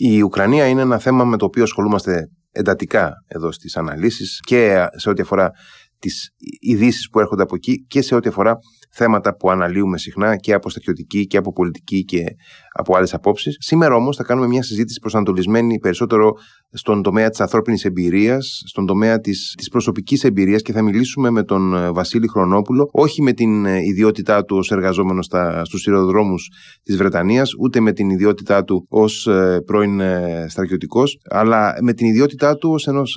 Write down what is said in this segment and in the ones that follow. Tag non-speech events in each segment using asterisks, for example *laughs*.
Η Ουκρανία είναι ένα θέμα με το οποίο ασχολούμαστε εντατικά εδώ στις αναλύσεις και σε ό,τι αφορά τις ειδήσεις που έρχονται από εκεί και σε ό,τι αφορά θέματα που αναλύουμε συχνά και από στρατιωτική και από πολιτική και από άλλες απόψεις. Σήμερα όμως θα κάνουμε μια συζήτηση προσανατολισμένη περισσότερο στον τομέα της ανθρώπινης εμπειρίας, στον τομέα της της προσωπικής εμπειρίας και θα μιλήσουμε με τον ε, Βασίλη Χρονόπουλο, όχι με την ε, ιδιότητά του ως εργαζόμενος στους σειροδρόμου της Βρετανίας, ούτε με την ιδιότητά του ως ε, πρώην στρατιωτικός, αλλά με την ιδιότητά του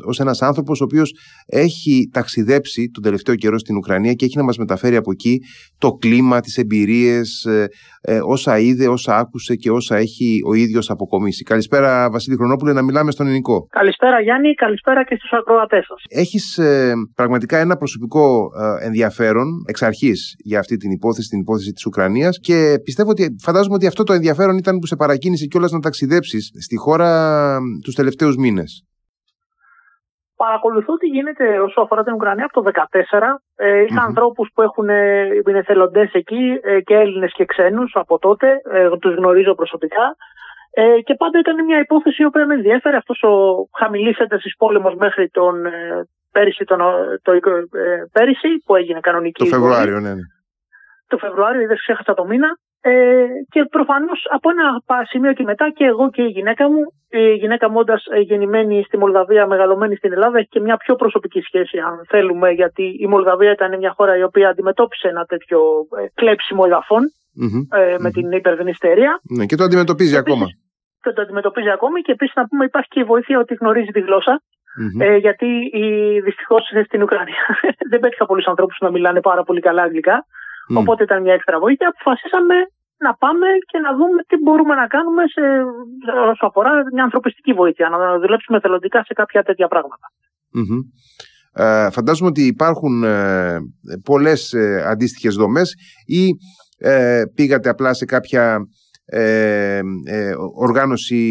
ως ένας άνθρωπος ο οποίος έχει ταξιδέψει τον τελευταίο καιρό στην Ουκρανία και έχει να μας μεταφέρει από εκεί το κλίμα, τις εμπειρίες, ε, ε, όσα είδε, όσα άκουσε και όσα έχει ο ίδιος αποκομίσει. Καλησπέρα Βασίλη Χρονόπουλε, να μιλάμε στον ελληνικό. Καλησπέρα Γιάννη, καλησπέρα και στους ακροατές σας. Έχεις ε, πραγματικά ένα προσωπικό ενδιαφέρον εξ αρχής για αυτή την υπόθεση, την υπόθεση της Ουκρανίας και πιστεύω ότι φαντάζομαι ότι αυτό το ενδιαφέρον ήταν που σε παρακίνησε κιόλας να ταξιδέψεις στη χώρα τους τελευταίους μήνες παρακολουθώ τι γίνεται όσο αφορά την Ουκρανία από το 2014. Ε, είχα mm ανθρώπους που έχουν, ε, είναι εθελοντές εκεί ε, και Έλληνες και ξένους από τότε. Ε, τους γνωρίζω προσωπικά. Ε, και πάντα ήταν μια υπόθεση η οποία με ενδιέφερε. Αυτός ο χαμηλής έντασης πόλεμος μέχρι τον ε, πέρυσι, τον, το, ε, πέρυσι, που έγινε κανονική. Το Φεβρουάριο, ναι. ναι. Το Φεβρουάριο, δεν ξέχασα το μήνα. Ε, και προφανώς από ένα σημείο και μετά και εγώ και η γυναίκα μου, η γυναίκα μου όντας ε, γεννημένη στη Μολδαβία, μεγαλωμένη στην Ελλάδα, έχει και μια πιο προσωπική σχέση, αν θέλουμε, γιατί η Μολδαβία ήταν μια χώρα η οποία αντιμετώπισε ένα τέτοιο ε, κλέψιμο εδαφών ε, με την υπερδενιστερία. Ναι, και το αντιμετωπίζει ακόμα. Και το αντιμετωπίζει ακόμη και επίσης να πούμε υπάρχει και η βοήθεια ότι γνωρίζει τη γλώσσα. Ε, γιατί δυστυχώς στην Ουκρανία *laughs* δεν πέτυχα πολλούς ανθρώπους να μιλάνε πάρα πολύ καλά αγγλικά. Mm. Οπότε ήταν μια έξτρα βοήθεια. Αποφασίσαμε να πάμε και να δούμε τι μπορούμε να κάνουμε σε, όσο αφορά μια ανθρωπιστική βοήθεια, να δουλέψουμε θελοντικά σε κάποια τέτοια πράγματα. Mm-hmm. Ε, φαντάζομαι ότι υπάρχουν ε, πολλές ε, αντίστοιχες δομές ή ε, πήγατε απλά σε κάποια ε, ε, οργάνωση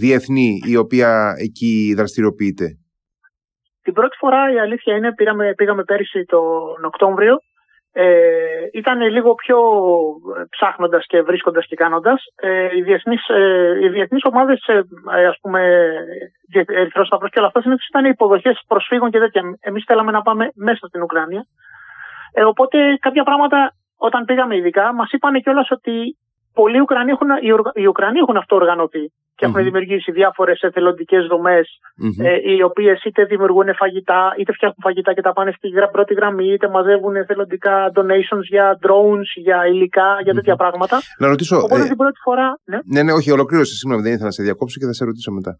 διεθνή η οποία εκεί δραστηριοποιείται; Την πρώτη φορά η αλήθεια είναι πήγαμε, πήγαμε πέρυσι τον Οκτώβριο ε, ήταν λίγο πιο ε, ψάχνοντας και βρίσκοντας και κάνοντας. Ε, οι, διεθνείς, ε, οι διεθνείς ομάδες, ε, ε ας πούμε, Ερυθρός Σταυρός και όλα αυτά, ήταν υποδοχές προσφύγων και τέτοια. Εμείς θέλαμε να πάμε μέσα στην Ουκρανία. Ε, οπότε κάποια πράγματα όταν πήγαμε ειδικά μας είπαν κιόλας ότι πολλοί Ουκρανοί έχουν, οι Ουκρανοί έχουν αυτοοργανωθεί και έχουν δημιουργήσει διάφορες εθελοντικές ε, οι οποίες είτε δημιουργούν φαγητά, είτε φτιάχνουν φαγητά και τα πάνε στην πρώτη γραμμή, είτε μαζεύουν εθελοντικά donations για drones, για υλικά, για τέτοια πράγματα. Να ρωτήσω. Οπότε ε, την πρώτη φορά. Ναι, ναι, ναι όχι, ολοκλήρωσε. Συγγνώμη, δεν ήθελα να σε διακόψω και θα σε ρωτήσω μετά.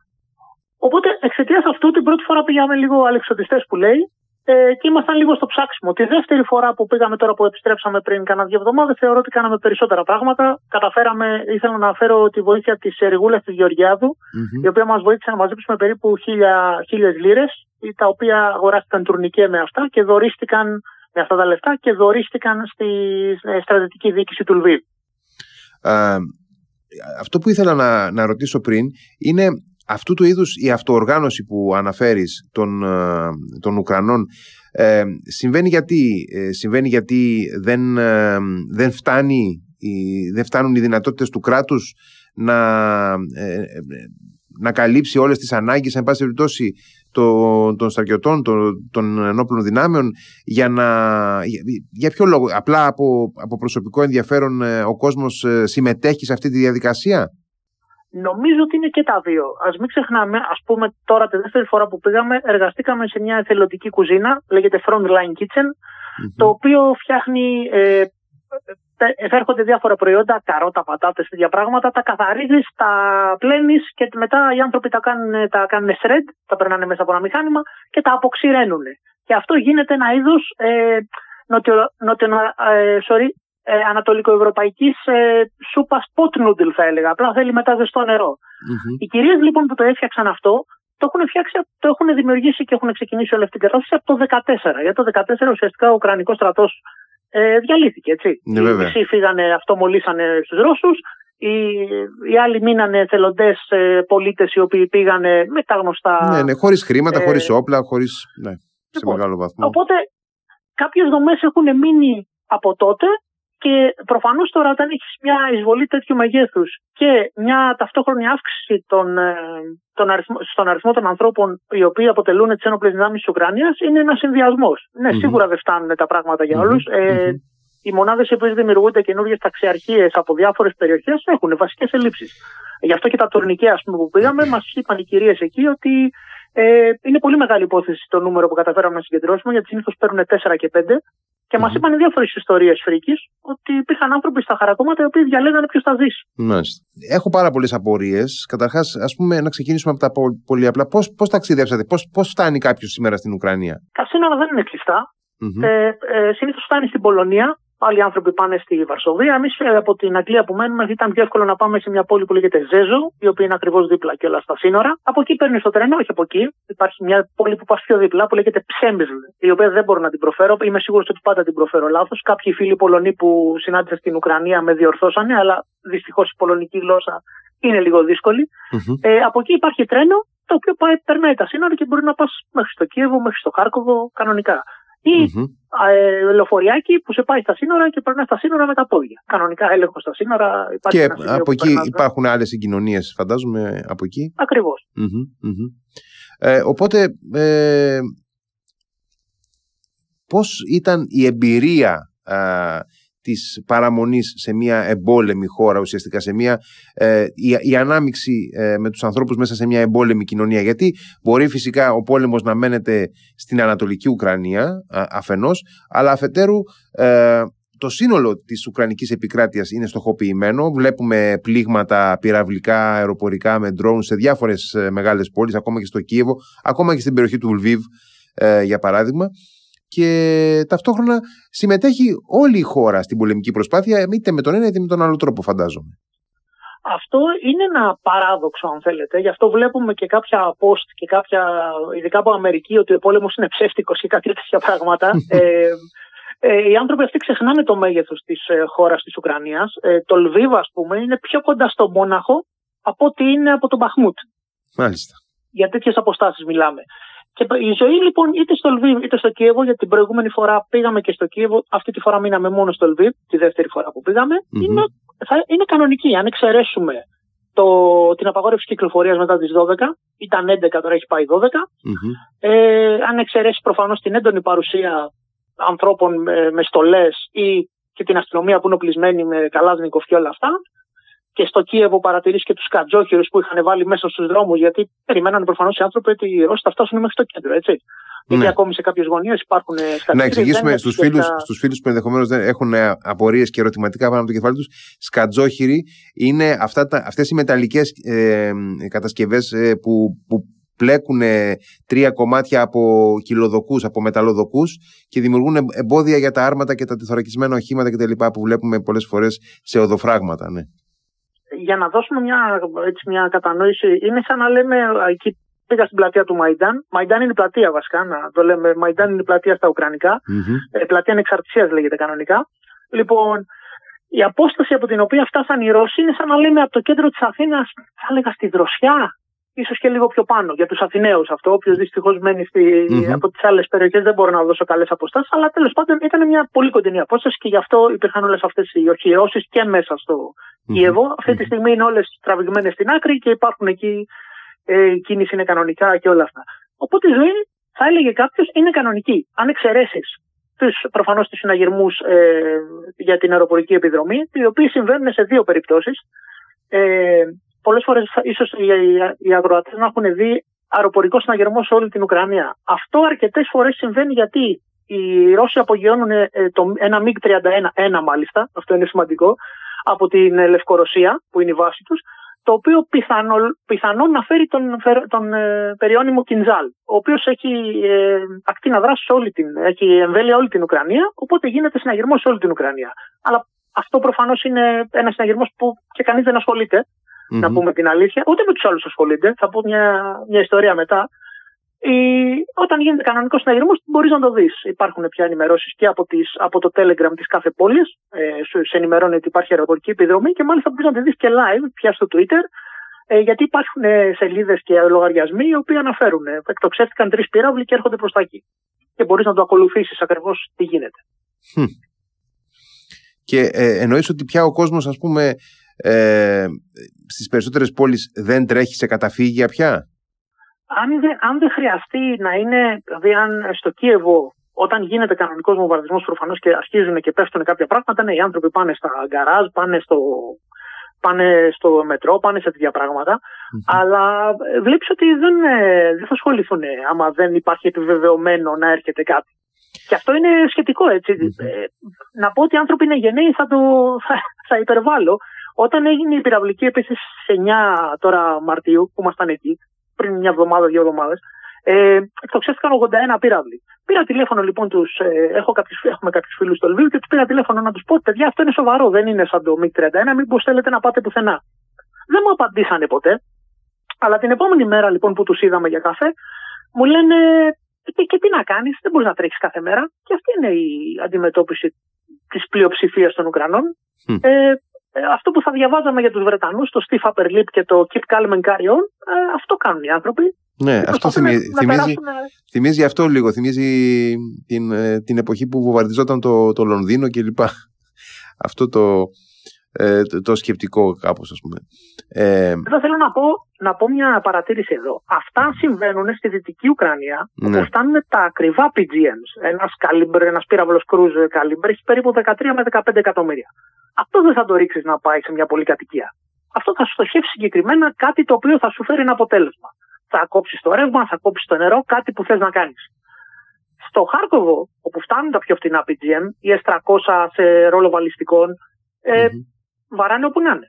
Οπότε εξαιτίας αυτού την πρώτη φορά πήγαμε λίγο αλεξιωτιστέ που λέει ε, και ήμασταν λίγο στο ψάξιμο. Τη δεύτερη φορά που πήγαμε τώρα που επιστρέψαμε πριν κάνα δύο εβδομάδες, θεωρώ ότι κάναμε περισσότερα πράγματα. Καταφέραμε, ήθελα να αναφέρω τη βοήθεια της Ερηγούλα της γεωργιαδου η οποία μας βοήθησε να μαζέψουμε περίπου χίλιες λίρες, τα οποία αγοράστηκαν τουρνικέ με αυτά και δωρίστηκαν με αυτά τα λεφτά και δωρίστηκαν στη ε, στρατιωτική διοίκηση του Λβίβ. αυτό που ήθελα να, να ρωτήσω πριν είναι αυτού του είδους η αυτοοργάνωση που αναφέρεις των, ε, των Ουκρανών ε, συμβαίνει γιατί, ε, συμβαίνει γιατί δεν, ε, δεν, φτάνει, δεν φτάνουν οι δυνατότητες του κράτους να, να καλύψει όλες τις ανάγκες, εν πάση περιπτώσει, των, των στρατιωτών, των, των ενόπλων δυνάμεων για να... Για, για ποιο λόγο, απλά από, από προσωπικό ενδιαφέρον ο κόσμος συμμετέχει σε αυτή τη διαδικασία; Νομίζω ότι είναι και τα δύο. Α μην ξεχνάμε, ας πούμε, τώρα τη δεύτερη φορά που πήγαμε, εργαστήκαμε σε μια εθελοντική κουζίνα, λέγεται Frontline Kitchen, το οποίο φτιάχνει. Ε, έρχονται διάφορα προϊόντα, καρότα, πατάτες, τέτοια πράγματα, τα καθαρίζεις, τα πλένεις και μετά οι άνθρωποι τα κάνουν, τα κάνουν shred, τα περνάνε μέσα από ένα μηχάνημα και τα αποξηραίνουν. Και αυτό γίνεται ένα είδος ε, νοτιο, νοτιο, ε, sorry, ε, ανατολικοευρωπαϊκής ε, σούπας pot noodle, θα έλεγα. Απλά θέλει μετά ζεστό Οι κυρίες λοιπόν που το έφτιαξαν αυτό, το έχουν, φτιάξει, το έχουν δημιουργήσει και έχουν ξεκινήσει όλη αυτή την κατάσταση από το 2014. Γιατί το 2014 ουσιαστικά ο Ουκρανικός στρατός ε, διαλύθηκε. Έτσι. Ναι, οι μισοί φύγανε, αυτό μολύσανε στους Ρώσους. Οι, οι άλλοι μείνανε εθελοντές ε, πολίτες οι οποίοι πήγανε με τα γνωστά. Ναι, ναι, χωρίς χρήματα, ε, χωρίς όπλα, χωρίς. Ναι, σε λοιπόν, μεγάλο βαθμό. Οπότε κάποιες δομές έχουν μείνει από τότε Και προφανώς τώρα, όταν έχεις μια εισβολή τέτοιου μεγέθους και μια ταυτόχρονη αύξηση των, ε, των αριθμο, στον αριθμό των ανθρώπων οι οποίοι αποτελούν τις ένοπλες δυνάμεις της Ουκρανίας, είναι ένας συνδυασμός. Ναι, σίγουρα δεν φτάνουν τα πράγματα για ολου Ε, οι μονάδες οι οποίες δημιουργούνται καινούργιες ταξιαρχίες από διάφορες περιοχές έχουν βασικές ελλείψεις. Γι' αυτό και τα τουρνικέ που πήγαμε, μας είπαν οι κυρίες εκεί ότι ε, είναι πολύ μεγάλη υπόθεση το νούμερο που καταφέραμε να συγκεντρώσουμε, γιατί συνήθως παίρνουν 4 και 5. Και mm-hmm. μα είπαν διάφορες ιστορίες φρίκης ότι υπήρχαν άνθρωποι στα χαρακόμματα οι οποίοι διαλέγανε ποιος θα ζήσει. Μάλιστα. Έχω πάρα πολλές απορίες. Καταρχάς, ας πούμε, να ξεκινήσουμε από τα πολύ απλά. Πώς ταξιδέψατε, πώς φτάνει κάποιος σήμερα στην Ουκρανία; Τα σύνορα δεν είναι κλειστά. Mm-hmm. Ε, ε, Συνήθως φτάνει στην Πολωνία, Άλλοι άνθρωποι πάνε στη Βαρσοβία. Εμείς ε, από την Αγγλία που μένουμε ήταν πιο εύκολο να πάμε σε μια πόλη που λέγεται Ζέζο, η οποία είναι ακριβώς δίπλα και όλα στα σύνορα. Από εκεί παίρνεις το τρένο, όχι από εκεί. Υπάρχει μια πόλη που πας πιο δίπλα που λέγεται Ψέμπιζλ, η οποία δεν μπορώ να την προφέρω. Είμαι σίγουρος ότι πάντα την προφέρω λάθος. Κάποιοι φίλοι Πολωνοί που συνάντησα στην Ουκρανία με διορθώσανε, αλλά δυστυχώς η πολωνική γλώσσα είναι λίγο Ε, από εκεί υπάρχει τρένο το οποίο πάει, περνάει τα σύνορα και μπορεί να πας μέχρι στο Κίεβο, μέχρι στο Χάρκοβο κανονικά ή mm-hmm. λεωφοριάκι που σε πάει στα σύνορα και περνάς στα σύνορα με τα πόδια. Κανονικά έλεγχο στα σύνορα. Και από εκεί υπάρχουν άλλες συγκοινωνίες, φαντάζομαι, από εκεί; Ε, οπότε, ε, πώς ήταν η εμπειρία της παραμονής σε μια εμπόλεμη χώρα ουσιαστικά σε μια, ε, η, η ανάμιξη ε, με τους ανθρώπους μέσα σε μια εμπόλεμη κοινωνία γιατί μπορεί φυσικά ο πόλεμος να μένεται στην Ανατολική Ουκρανία αφενός αλλά αφετέρου ε, το σύνολο της Ουκρανικής επικράτειας είναι στοχοποιημένο. Βλέπουμε πλήγματα πυραυλικά, αεροπορικά με drones σε διάφορες μεγάλες πόλεις, ακόμα και στο Κίεβο, ακόμα και στην περιοχή του Λβίβ, για παράδειγμα και ταυτόχρονα συμμετέχει όλη η χώρα στην πολεμική προσπάθεια, είτε με τον ένα είτε με τον άλλο τρόπο, φαντάζομαι. Αυτό είναι ένα παράδοξο, αν θέλετε. Γι' αυτό βλέπουμε και κάποια post και κάποια, ειδικά από Αμερική, ότι ο πόλεμος είναι ψεύτικος και κάτι τέτοια πράγματα. *laughs* ε, ε, οι άνθρωποι αυτοί ξεχνάνε το μέγεθος της ε, χώρας της Ουκρανίας. Ε, το Λβίβ, ας πούμε, είναι πιο κοντά στο Μόναχο από ότι είναι από τον Μπαχμούτ. Μάλιστα. Για τέτοιες αποστάσεις μιλάμε. Και η ζωή λοιπόν είτε στο Λβίβ είτε στο Κίεβο, γιατί την προηγούμενη φορά πήγαμε και στο Κίεβο, αυτή τη φορά μείναμε μόνο στο Λβίβ, τη δεύτερη φορά που πήγαμε, mm-hmm. είναι, θα, είναι κανονική. Αν εξαιρέσουμε το, την απαγόρευση κυκλοφορίας μετά τις 12, ήταν 11, τώρα έχει πάει 12. Mm-hmm. Ε, αν εξαιρέσει προφανώς την έντονη παρουσία ανθρώπων με, με στολές ή και την αστυνομία που είναι οπλισμένη με καλάζνικοφ και όλα αυτά, και στο Κίεβο παρατηρήσει και τους κατζόχυρου που είχαν βάλει μέσα στους δρόμους, γιατί περιμέναν προφανώς οι άνθρωποι ότι οι Ρώσοι θα φτάσουν μέχρι το κέντρο, έτσι. Ναι. Γιατί ακόμη σε κάποιες γωνίες υπάρχουν σκατζόχυροι. Να εξηγήσουμε στους φίλου στους φίλους που ενδεχομένως δεν έχουν απορίες και ερωτηματικά πάνω από το κεφάλι τους. Σκατζόχυροι είναι αυτές οι μεταλλικές ε, κατασκευές ε, που, που πλέκουν τρία κομμάτια από κυλοδοκούς, από μεταλλοδοκούς και δημιουργούν εμπόδια για τα άρματα και τα τεθωρακισμένα οχήματα κτλ. που βλέπουμε πολλές φορές σε οδοφράγματα. Ναι για να δώσουμε μια, έτσι, μια κατανόηση, είναι σαν να λέμε εκεί πήγα στην πλατεία του Μαϊντάν. Μαϊντάν είναι η πλατεία βασικά, να το λέμε. Μαϊντάν είναι η πλατεία στα ουκρανικα mm-hmm. πλατεία ανεξαρτησίας λέγεται κανονικά. Λοιπόν, η απόσταση από την οποία φτάσαν οι Ρώσοι είναι σαν να λέμε από το κέντρο της Αθήνας, θα έλεγα στη Δροσιά, ίσως και λίγο πιο πάνω για τους Αθηναίους αυτό. Όποιο δυστυχώς μένει στη, mm-hmm. από τις άλλες περιοχές δεν μπορώ να δώσω καλές αποστάσεις. Αλλά τέλος πάντων ήταν μια πολύ κοντινή απόσταση και γι' αυτό υπήρχαν όλες αυτές οι οχυρώσει και μέσα στο mm-hmm. Κιέβο. Αυτή τη στιγμή είναι όλες τραβηγμένες στην άκρη και υπάρχουν εκεί. Ε, η κίνηση είναι κανονικά και όλα αυτά. Οπότε η ζωή, θα έλεγε κάποιος, είναι κανονική. Αν εξαιρέσεις προφανώς τους συναγερμούς ε, για την αεροπορική επιδρομή, οι οποίοι συμβαίνουν σε δύο περιπτώσεις. Ε, πολλές φορές ίσως οι, οι αγροατές να έχουν δει αεροπορικό συναγερμό σε όλη την Ουκρανία. Αυτό αρκετές φορές συμβαίνει γιατί οι Ρώσοι απογειώνουν ε, το, ένα MiG-31, ένα μάλιστα, αυτό είναι σημαντικό, από την Λευκορωσία, που είναι η βάση τους, το οποίο πιθανό, πιθανόν να φέρει τον, τον ε, περιώνυμο Κινζάλ, ο οποίος έχει ε, ακτίνα δράση σε όλη την, έχει εμβέλεια όλη την Ουκρανία, οπότε γίνεται συναγερμό σε όλη την Ουκρανία. Αλλά αυτό προφανώς είναι ένα συναγερμό που και κανείς δεν ασχολείται mm-hmm. να πούμε την αλήθεια. Ούτε με τους άλλους ασχολείται. Θα πω μια, μια ιστορία μετά. Η, όταν γίνεται κανονικό συναγερμός, μπορείς να το δεις. Υπάρχουν πια ενημερώσεις και από, τις, από το Telegram της κάθε πόλης. Ε, σε ενημερώνει ότι υπάρχει αεροπορική επιδρομή και μάλιστα μπορείς να τη δεις και live πια στο Twitter. Ε, γιατί υπάρχουν ε, σελίδες και λογαριασμοί οι οποίοι αναφέρουν. Ε, εκτοξεύτηκαν τρεις πύραυλοι και έρχονται προς τα εκεί. Και μπορείς να το ακολουθήσεις ακριβώς τι γίνεται. Και ε, εννοείς ότι πια ο κόσμος, ας πούμε, ε, στις περισσότερες πόλεις δεν τρέχει σε καταφύγια πια; Αν δεν, αν δεν χρειαστεί να είναι, δηλαδή αν στο Κίεβο όταν γίνεται κανονικός βομβαρδισμός προφανώς και αρχίζουν και πέφτουν κάποια πράγματα, ναι, οι άνθρωποι πάνε στα γκαράζ, πάνε στο, πάνε στο μετρό, πάνε σε τέτοια Αλλά ε, βλέπεις ότι δεν, ε, δεν θα ασχοληθούν άμα δεν υπάρχει επιβεβαιωμένο να έρχεται κάτι. Και αυτό είναι σχετικό έτσι. Ε, να πω ότι οι άνθρωποι είναι γενναίοι θα, το, θα, θα υπερβάλλω. Όταν έγινε η πυραυλική επίση 9 τώρα Μαρτίου, που ήμασταν εκεί, πριν μια εβδομάδα, δύο εβδομάδες, ε, εκτοξεύτηκαν 81 πύραυλοι. Πήρα τηλέφωνο λοιπόν τους. Ε, έχω κάποιους, έχουμε κάποιους φίλους στο Λβίου και τους πήρα τηλέφωνο να τους πω: Παιδιά, αυτό είναι σοβαρό. Δεν είναι σαν το MiG-31. Μήπως θέλετε να πάτε πουθενά. Δεν μου απαντήσανε ποτέ. Αλλά την επόμενη μέρα λοιπόν που τους είδαμε για καφέ, μου λένε: και, και τι να κάνεις, δεν μπορείς να τρέξεις κάθε μέρα. Και αυτή είναι η αντιμετώπιση της πλειοψηφίας των Ουκρανών. Ε, ε, αυτό που θα διαβάζαμε για τους Βρετανούς, το Steve Upper Lip και το Keep Calm and Carry On, ε, αυτό κάνουν οι άνθρωποι. Ναι, αυτό θυμίζει, θυμίζει, θυμίζει, αυτό λίγο. Θυμίζει την, ε, την εποχή που βομβαρδιζόταν το, το Λονδίνο κλπ. *laughs* Αυτό το, ε, το, σκεπτικό κάπως ας πούμε. Ε, Εδώ θέλω να πω, να πω μια παρατήρηση εδώ. Αυτά συμβαίνουν στη Δυτική Ουκρανία ναι. όπου φτάνουν τα ακριβά PGMs. Ένας, καλύμπρ, ένας πύραυλος κρούζ καλύμπρ έχει περίπου 13 με 15 εκατομμύρια. Αυτό δεν θα το ρίξεις να πάει σε μια πολυκατοικία. Αυτό θα στοχεύσει συγκεκριμένα κάτι το οποίο θα σου φέρει ένα αποτέλεσμα. Θα κόψεις το ρεύμα, θα κόψεις το νερό, κάτι που θες να κάνεις. Στο Χάρκοβο, όπου φτάνουν τα πιο φτηνά PGM, οι S300 σε ρόλο βαλιστικών, ε, βαράνε όπου να ειναι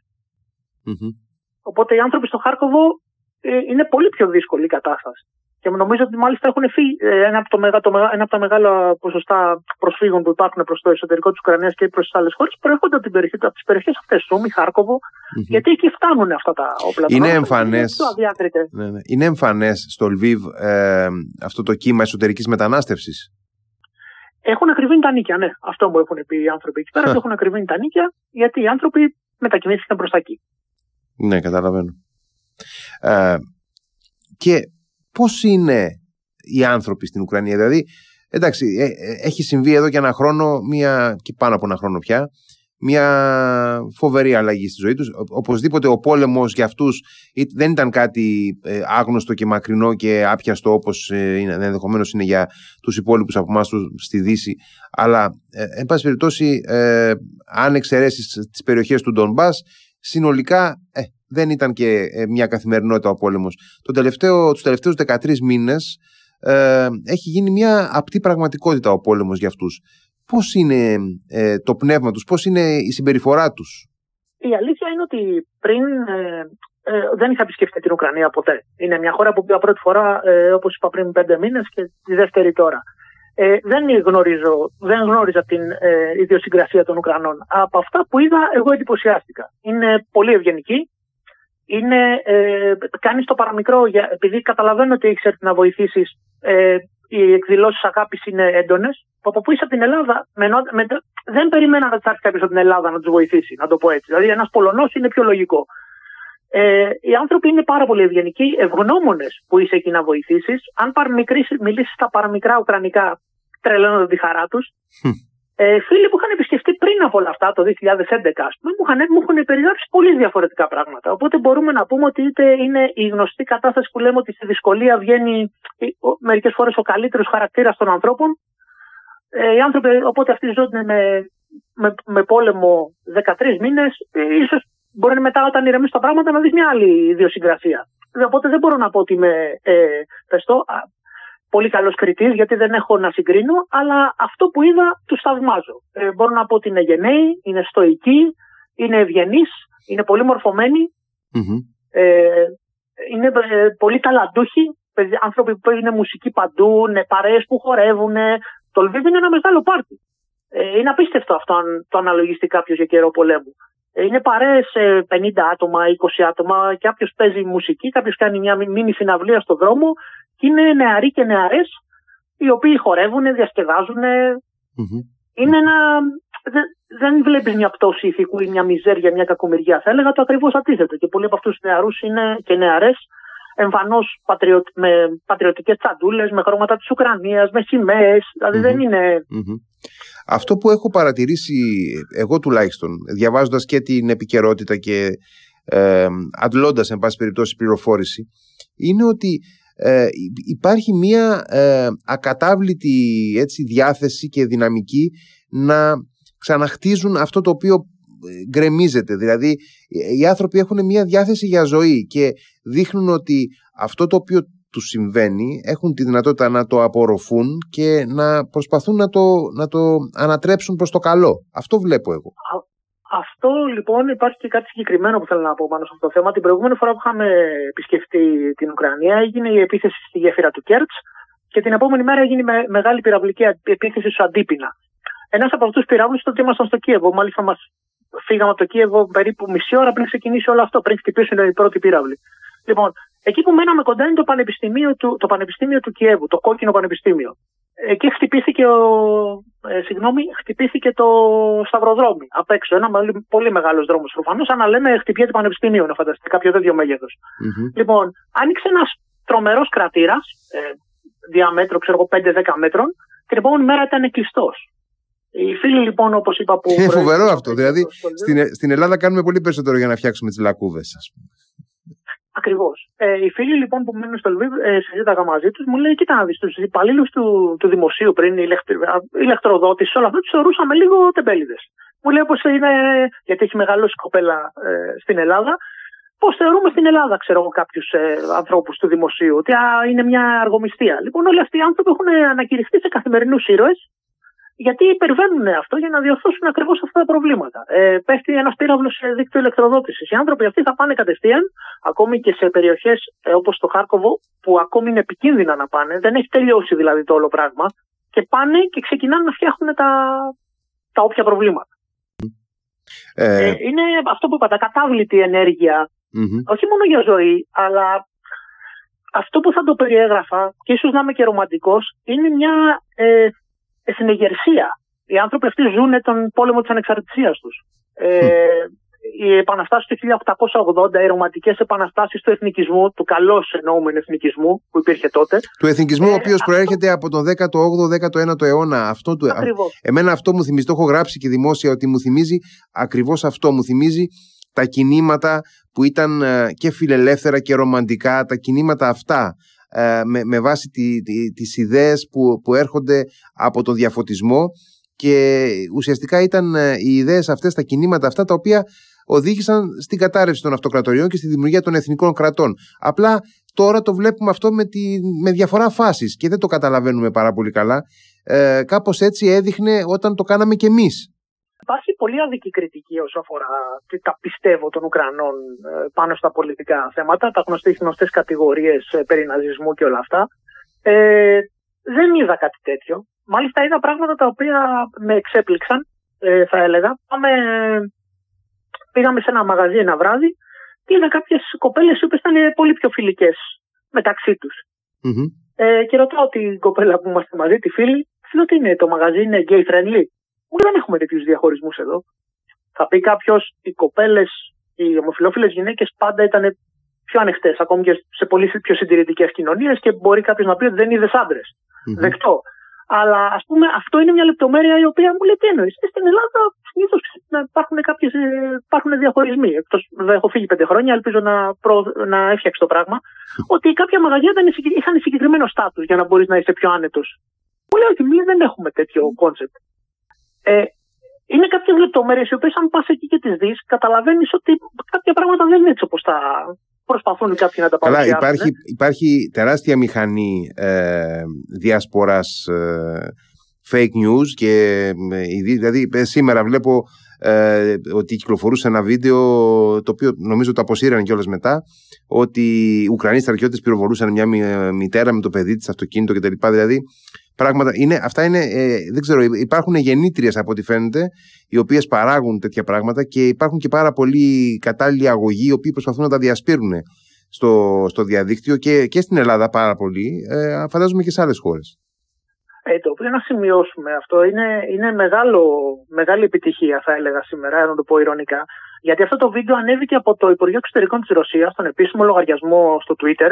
Οπότε οι άνθρωποι στο Χάρκοβο ε, είναι πολύ πιο δύσκολη η κατάσταση. Και νομίζω ότι μάλιστα έχουν φύγει ε, ένα από, το, ένα από τα μεγάλα ποσοστά προσφύγων που υπάρχουν προς το εσωτερικό της Ουκρανίας και προς τις άλλες χώρες προέρχονται από, από τις περιοχές αυτές, Σούμι, Χάρκοβο, mm-hmm. γιατί εκεί φτάνουν αυτά τα όπλα. Είναι εμφανέ. Ναι, ναι. Είναι εμφανές στο Λβίβ ε, αυτό το κύμα εσωτερικής μετανάστευσης; Έχουν ακριβήνει τα νίκια, ναι. Αυτό μου έχουν πει οι άνθρωποι εκεί πέρα. έχουν ακριβήνει τα νίκια, γιατί οι άνθρωποι μετακινήθηκαν προς τα εκεί. Ναι, καταλαβαίνω. Ε, και πώς είναι οι άνθρωποι στην Ουκρανία. Δηλαδή, εντάξει, ε, ε, έχει συμβεί εδώ και ένα χρόνο, μία, και πάνω από ένα χρόνο πια, μια φοβερή αλλαγή στη ζωή τους. Οπωσδήποτε ο πόλεμος για αυτούς δεν ήταν κάτι ε, άγνωστο και μακρινό και άπιαστο όπως είναι, ενδεχομένως είναι για τους υπόλοιπους από εμάς στη Δύση. Αλλά, εν πάση περιπτώσει, ε, αν εξαιρέσεις τις περιοχές του Ντονμπάς, συνολικά δεν ήταν και ε, μια καθημερινότητα ο πόλεμος. Το τελευταίο, τους τελευταίους 13 μήνες ε, έχει γίνει μια απτή πραγματικότητα ο πόλεμος για αυτούς. Πώς είναι ε, το πνεύμα τους, πώς είναι η συμπεριφορά τους; Η αλήθεια είναι ότι πριν ε, ε, δεν είχα επισκεφτεί την Ουκρανία ποτέ. Είναι μια χώρα που πήγα πρώτη φορά, ε, όπως είπα πριν πέντε μήνες και τη δεύτερη τώρα. Ε, δεν, γνωρίζω, δεν γνώριζα την ε, ιδιοσυγκρασία των Ουκρανών. Από αυτά που είδα, εγώ εντυπωσιάστηκα. Είναι πολύ ευγενικοί, είναι, ε, κάνεις το παραμικρό, για, επειδή καταλαβαίνω ότι έχεις έρθει να βοηθήσεις, ε, οι εκδηλώσεις αγάπης είναι έντονες. Από που είσαι από την Ελλάδα, με, με, δεν περιμένα να έρθει κάποιος από την Ελλάδα να τους βοηθήσει, να το πω έτσι. Δηλαδή, ένας Πολωνός είναι πιο λογικό. Ε, οι άνθρωποι είναι πάρα πολύ ευγενικοί, ευγνώμονες που είσαι εκεί να βοηθήσεις. Αν μιλήσεις στα παραμικρά ουκρανικά, τρελαίνονται τη χαρά τους. Ε, φίλοι που είχαν επισκεφτεί πριν από όλα αυτά, το 2011, ας πούμε, μου είχαν, μου έχουν περιγράψει πολύ διαφορετικά πράγματα. Οπότε μπορούμε να πούμε ότι είτε είναι η γνωστή κατάσταση που λέμε ότι στη δυσκολία βγαίνει μερικές φορές ο καλύτερος χαρακτήρας των ανθρώπων. Ε, οι άνθρωποι, οπότε αυτοί ζουν με, με, με πόλεμο 13 μήνες, ε, ίσως μπορεί μετά όταν ηρεμήσουν τα πράγματα να δεις μια άλλη ιδιοσυγκρασία. Οπότε δεν μπορώ να πω ότι είμαι ε, πεστό πολύ καλός κριτής, γιατί δεν έχω να συγκρίνω, αλλά αυτό που είδα τους θαυμάζω. Ε, μπορώ να πω ότι είναι γενναίοι, είναι στοικοί, είναι ευγενείς, είναι πολύ Ε, είναι ε, πολύ ταλαντούχοι, άνθρωποι που παίζουν μουσική παντού, ναι, παρέε που χορεύουν. Το Λβίβ είναι ένα μεγάλο πάρτι. Ε, είναι απίστευτο αυτό αν το αναλογιστεί κάποιος για καιρό πολέμου. Ε, είναι παρέες 50 άτομα, 20 άτομα, κάποιος παίζει μουσική, κάποιος κάνει μια μήνυ συναυλία στον δρόμο και είναι νεαροί και νεαρές οι οποίοι χορεύουν, διασκεδάζουν. Είναι ένα... Δεν βλέπεις μια πτώση ηθικού ή μια μιζέρια, μια κακομοιριά. Θα έλεγα το ακριβώς αντίθετο. Και πολλοί από αυτούς τους νεαρούς είναι και νεαρές, εμφανώς με πατριωτικές τσαντούλες, με χρώματα της Ουκρανίας, με σημαίε. δηλαδη δεν είναι Αυτό που έχω παρατηρήσει εγώ τουλάχιστον, διαβάζοντας και την επικαιρότητα και ε, αντλώντας εν πάση περιπτώσει πληροφόρηση, είναι ότι ε, υπάρχει μία ε, ακατάβλητη έτσι, διάθεση και δυναμική να ξαναχτίζουν αυτό το οποίο ε, γκρεμίζεται. Δηλαδή οι άνθρωποι έχουν μία διάθεση για ζωή και δείχνουν ότι αυτό το οποίο τους συμβαίνει έχουν τη δυνατότητα να το απορροφούν και να προσπαθούν να το, να το ανατρέψουν προς το καλό. Αυτό βλέπω εγώ. Αυτό λοιπόν υπάρχει και κάτι συγκεκριμένο που θέλω να πω πάνω σε αυτό το θέμα. Την προηγούμενη φορά που είχαμε επισκεφτεί την Ουκρανία έγινε η επίθεση στη γέφυρα του Κέρτς και την επόμενη μέρα έγινε η μεγάλη πυραυλική επίθεση στο Αντίπινα. Ένας από αυτούς του πυράβλους ήταν ότι ήμασταν στο Κίεβο. Μάλιστα, μας φύγαμε από το Κίεβο περίπου μισή ώρα πριν ξεκινήσει όλο αυτό, πριν χτυπήσουν οι πρώτοι πύραυλοι. Λοιπόν, εκεί που μέναμε κοντά είναι το Πανεπιστήμιο του, το Πανεπιστήμιο του Κιέβου, το κόκκινο Πανεπιστήμιο. Εκεί χτυπήθηκε, ο, ε, συγγνώμη, χτυπήθηκε το Σταυροδρόμι απ' έξω. Ένα πολύ μεγάλος δρόμος προφανώς. Αν λέμε χτυπιέται πανεπιστήμιο, να φανταστείτε κάποιο τέτοιο Λοιπόν, άνοιξε ένας τρομερός κρατήρας, ε, διαμέτρο, ξέρω εγώ, 5-10 μέτρων, και την επόμενη μέρα ήταν κλειστός. Οι φίλοι λοιπόν, όπως είπα. Που είναι φοβερό αυτό. Δηλαδή, στην, στην Ελλάδα κάνουμε πολύ περισσότερο για να φτιάξουμε τις λακκούβες, ας πούμε. Ακριβώς. Ε, οι φίλοι λοιπόν που μένουν στο Λβίβ, ε, συζήταγα μαζί τους, μου λέει: Κοίτα να δεις, τους υπαλλήλους του, του δημοσίου πριν, η ηλεκτροδότηση, όλα αυτά τους θεωρούσαμε λίγο τεμπέληδες. Μου λέει πώ είναι, γιατί έχει μεγαλώσει κοπέλα ε, στην Ελλάδα, πώς θεωρούμε στην Ελλάδα, ξέρω εγώ, κάποιους ε, ανθρώπους του δημοσίου, ότι α, είναι μια αργομιστία. Λοιπόν, όλοι αυτοί οι άνθρωποι έχουν ανακηρυχθεί σε καθημερινούς ήρωες γιατί υπερβαίνουν αυτό για να διορθώσουν ακριβώς αυτά τα προβλήματα. Ε, πέφτει ένας πύραυλος σε δίκτυο ηλεκτροδότησης. Οι άνθρωποι αυτοί θα πάνε κατευθείαν, ακόμη και σε περιοχές ε, όπως το Χάρκοβο, που ακόμη είναι επικίνδυνα να πάνε, δεν έχει τελειώσει δηλαδή το όλο πράγμα, και πάνε και ξεκινάνε να φτιάχνουν τα, τα όποια προβλήματα. Ε... Ε, είναι αυτό που είπατε, κατάβλητη όχι μόνο για ζωή, αλλά αυτό που θα το περιέγραφα, και ίσως να είμαι και ρομαντικός, είναι μια ε, στην εγερσία. Οι άνθρωποι αυτοί ζουν τον πόλεμο της ανεξαρτησίας τους. Ε, οι επαναστάσεις του 1880, οι ρομαντικές επαναστάσεις του εθνικισμού, του καλώς εννοούμενου εθνικισμού που υπήρχε τότε. Του εθνικισμού, ε, ο οποίο προέρχεται από τον 18ο-19ο αιώνα. Αυτό του, εμένα αυτό μου θυμίζει, το έχω γράψει και δημόσια, ότι μου θυμίζει ακριβώς αυτό. Μου θυμίζει τα κινήματα που ήταν ε, και φιλελεύθερα και ρομαντικά, τα κινήματα αυτά ε, με, με βάση τη, τη, τις ιδέες που, που έρχονται από τον διαφωτισμό και ουσιαστικά ήταν ε, οι ιδέες αυτές, τα κινήματα αυτά τα οποία οδήγησαν στην κατάρρευση των αυτοκρατοριών και στη δημιουργία των εθνικών κρατών. Απλά τώρα το βλέπουμε αυτό με, τη, με διαφορά φάσεις και δεν το καταλαβαίνουμε πάρα πολύ καλά. Ε, κάπως έτσι έδειχνε όταν το κάναμε κι εμείς. Υπάρχει πολύ αδική κριτική όσο αφορά τα πιστεύω των Ουκρανών ε, πάνω στα πολιτικά θέματα, τα γνωστές, γνωστές κατηγορίες ε, περί ναζισμού και όλα αυτά. Ε, δεν είδα κάτι τέτοιο. Μάλιστα είδα πράγματα τα οποία με εξέπληξαν, ε, θα έλεγα. Πάμε, πήγαμε σε ένα μαγαζί ένα βράδυ και είδα κάποιες κοπέλες οι οποίες ήταν πολύ πιο φιλικές μεταξύ τους. Mm-hmm. Ε, και ρωτάω την κοπέλα που είμαστε μαζί, τη φίλη, λέω τι είναι, το μαγαζί είναι gay friendly; Μου δεν έχουμε τέτοιους διαχωρισμούς εδώ. Θα πει κάποιος, οι κοπέλες, οι ομοφυλόφιλες γυναίκες πάντα ήταν πιο ανοιχτές, ακόμη και σε πολύ πιο συντηρητικές κοινωνίες και μπορεί κάποιος να πει ότι δεν είδε άντρες. Mm-hmm. Δεκτό. Αλλά ας πούμε αυτό είναι μια λεπτομέρεια η οποία μου λέει τι εννοείς. Ε, στην Ελλάδα συνήθως υπάρχουν, κάποιες, ε, υπάρχουν διαχωρισμοί. Εκτός δεν έχω φύγει πέντε χρόνια, ελπίζω να, προ, να έφτιαξε το πράγμα. ότι κάποια μαγαζιά δεν είχαν συγκεκριμένο στάτους για να μπορείς να είσαι πιο άνετος. Μου λέει ότι δεν έχουμε τέτοιο concept. Ε, είναι κάποιες λεπτομέρειες οι οποίες, αν πας εκεί και τις δεις, καταλαβαίνεις ότι κάποια πράγματα δεν είναι έτσι όπως τα προσπαθούν κάποιοι να τα παρουσιάσουν. Καλά, υπάρχει, υπάρχει τεράστια μηχανή ε, διασποράς ε, fake news και ε, δηλαδή ε, σήμερα βλέπω ε, ότι κυκλοφορούσε ένα βίντεο το οποίο νομίζω το αποσύραν κιόλας μετά ότι οι Ουκρανοί στρατιώτες πυροβολούσαν μια μητέρα με το παιδί της αυτοκίνητο κτλ. Δηλαδή πράγματα. Είναι, αυτά είναι, ε, δεν ξέρω, υπάρχουν γεννήτριες από ό,τι φαίνεται, οι οποίες παράγουν τέτοια πράγματα και υπάρχουν και πάρα πολλοί κατάλληλοι αγωγοί, οι οποίοι προσπαθούν να τα διασπείρουν στο, στο διαδίκτυο και, και στην Ελλάδα πάρα πολύ, ε, φαντάζομαι και σε άλλες χώρες. Ε, το οποίο να σημειώσουμε αυτό είναι, είναι μεγάλο, μεγάλη επιτυχία θα έλεγα σήμερα, να το πω ηρωνικά. Γιατί αυτό το βίντεο ανέβηκε από το Υπουργείο Εξωτερικών της Ρωσίας, στον επίσημο λογαριασμό στο Twitter,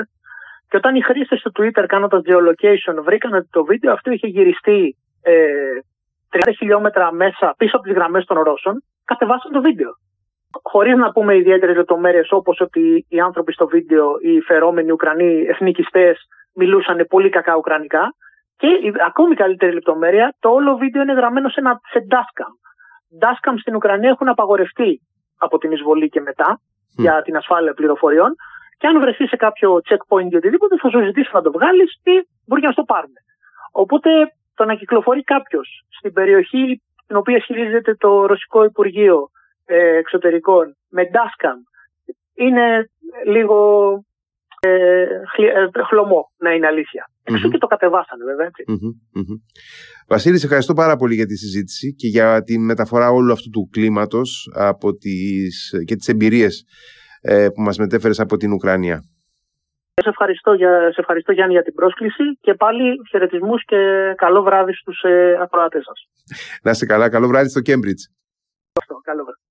και όταν οι χρήστες του Twitter κάνοντας geolocation βρήκαν ότι το βίντεο αυτό είχε γυριστεί ε, 30 χιλιόμετρα μέσα πίσω από τις γραμμές των Ρώσων, κατεβάσαν το βίντεο. Χωρίς να πούμε ιδιαίτερες λεπτομέρειες όπως ότι οι άνθρωποι στο βίντεο, οι φερόμενοι Ουκρανοί εθνικιστές, μιλούσαν πολύ κακά Ουκρανικά. Και η ακόμη καλύτερη λεπτομέρεια, το όλο βίντεο είναι γραμμένο σε, ένα, σε dashcam. Dashcam στην Ουκρανία έχουν απαγορευτεί από την εισβολή και μετά για την ασφάλεια πληροφοριών. Και αν βρεθεί σε κάποιο checkpoint ή οτιδήποτε, θα σου ζητήσει να το βγάλεις ή μπορεί να το πάρουν. Οπότε το να κυκλοφορεί κάποιος στην περιοχή την οποία ισχυρίζεται το Ρωσικό Υπουργείο ε, Εξωτερικών με Dashcam είναι λίγο ε, ε, χλωμό να είναι αλήθεια. και το κατεβάσανε βέβαια Βασίλης, σε ευχαριστώ πάρα πολύ για τη συζήτηση και για τη μεταφορά όλου αυτού του κλίματος από τις, και τις εμπειρίες ε, που μας μετέφερες από την Ουκρανία. Σε ευχαριστώ, για, σε ευχαριστώ Γιάννη για την πρόσκληση και πάλι χαιρετισμούς και καλό βράδυ στους ε, ακροατές σας. Να είστε καλά, καλό βράδυ στο Κέμπριτζ. Καλό βράδυ.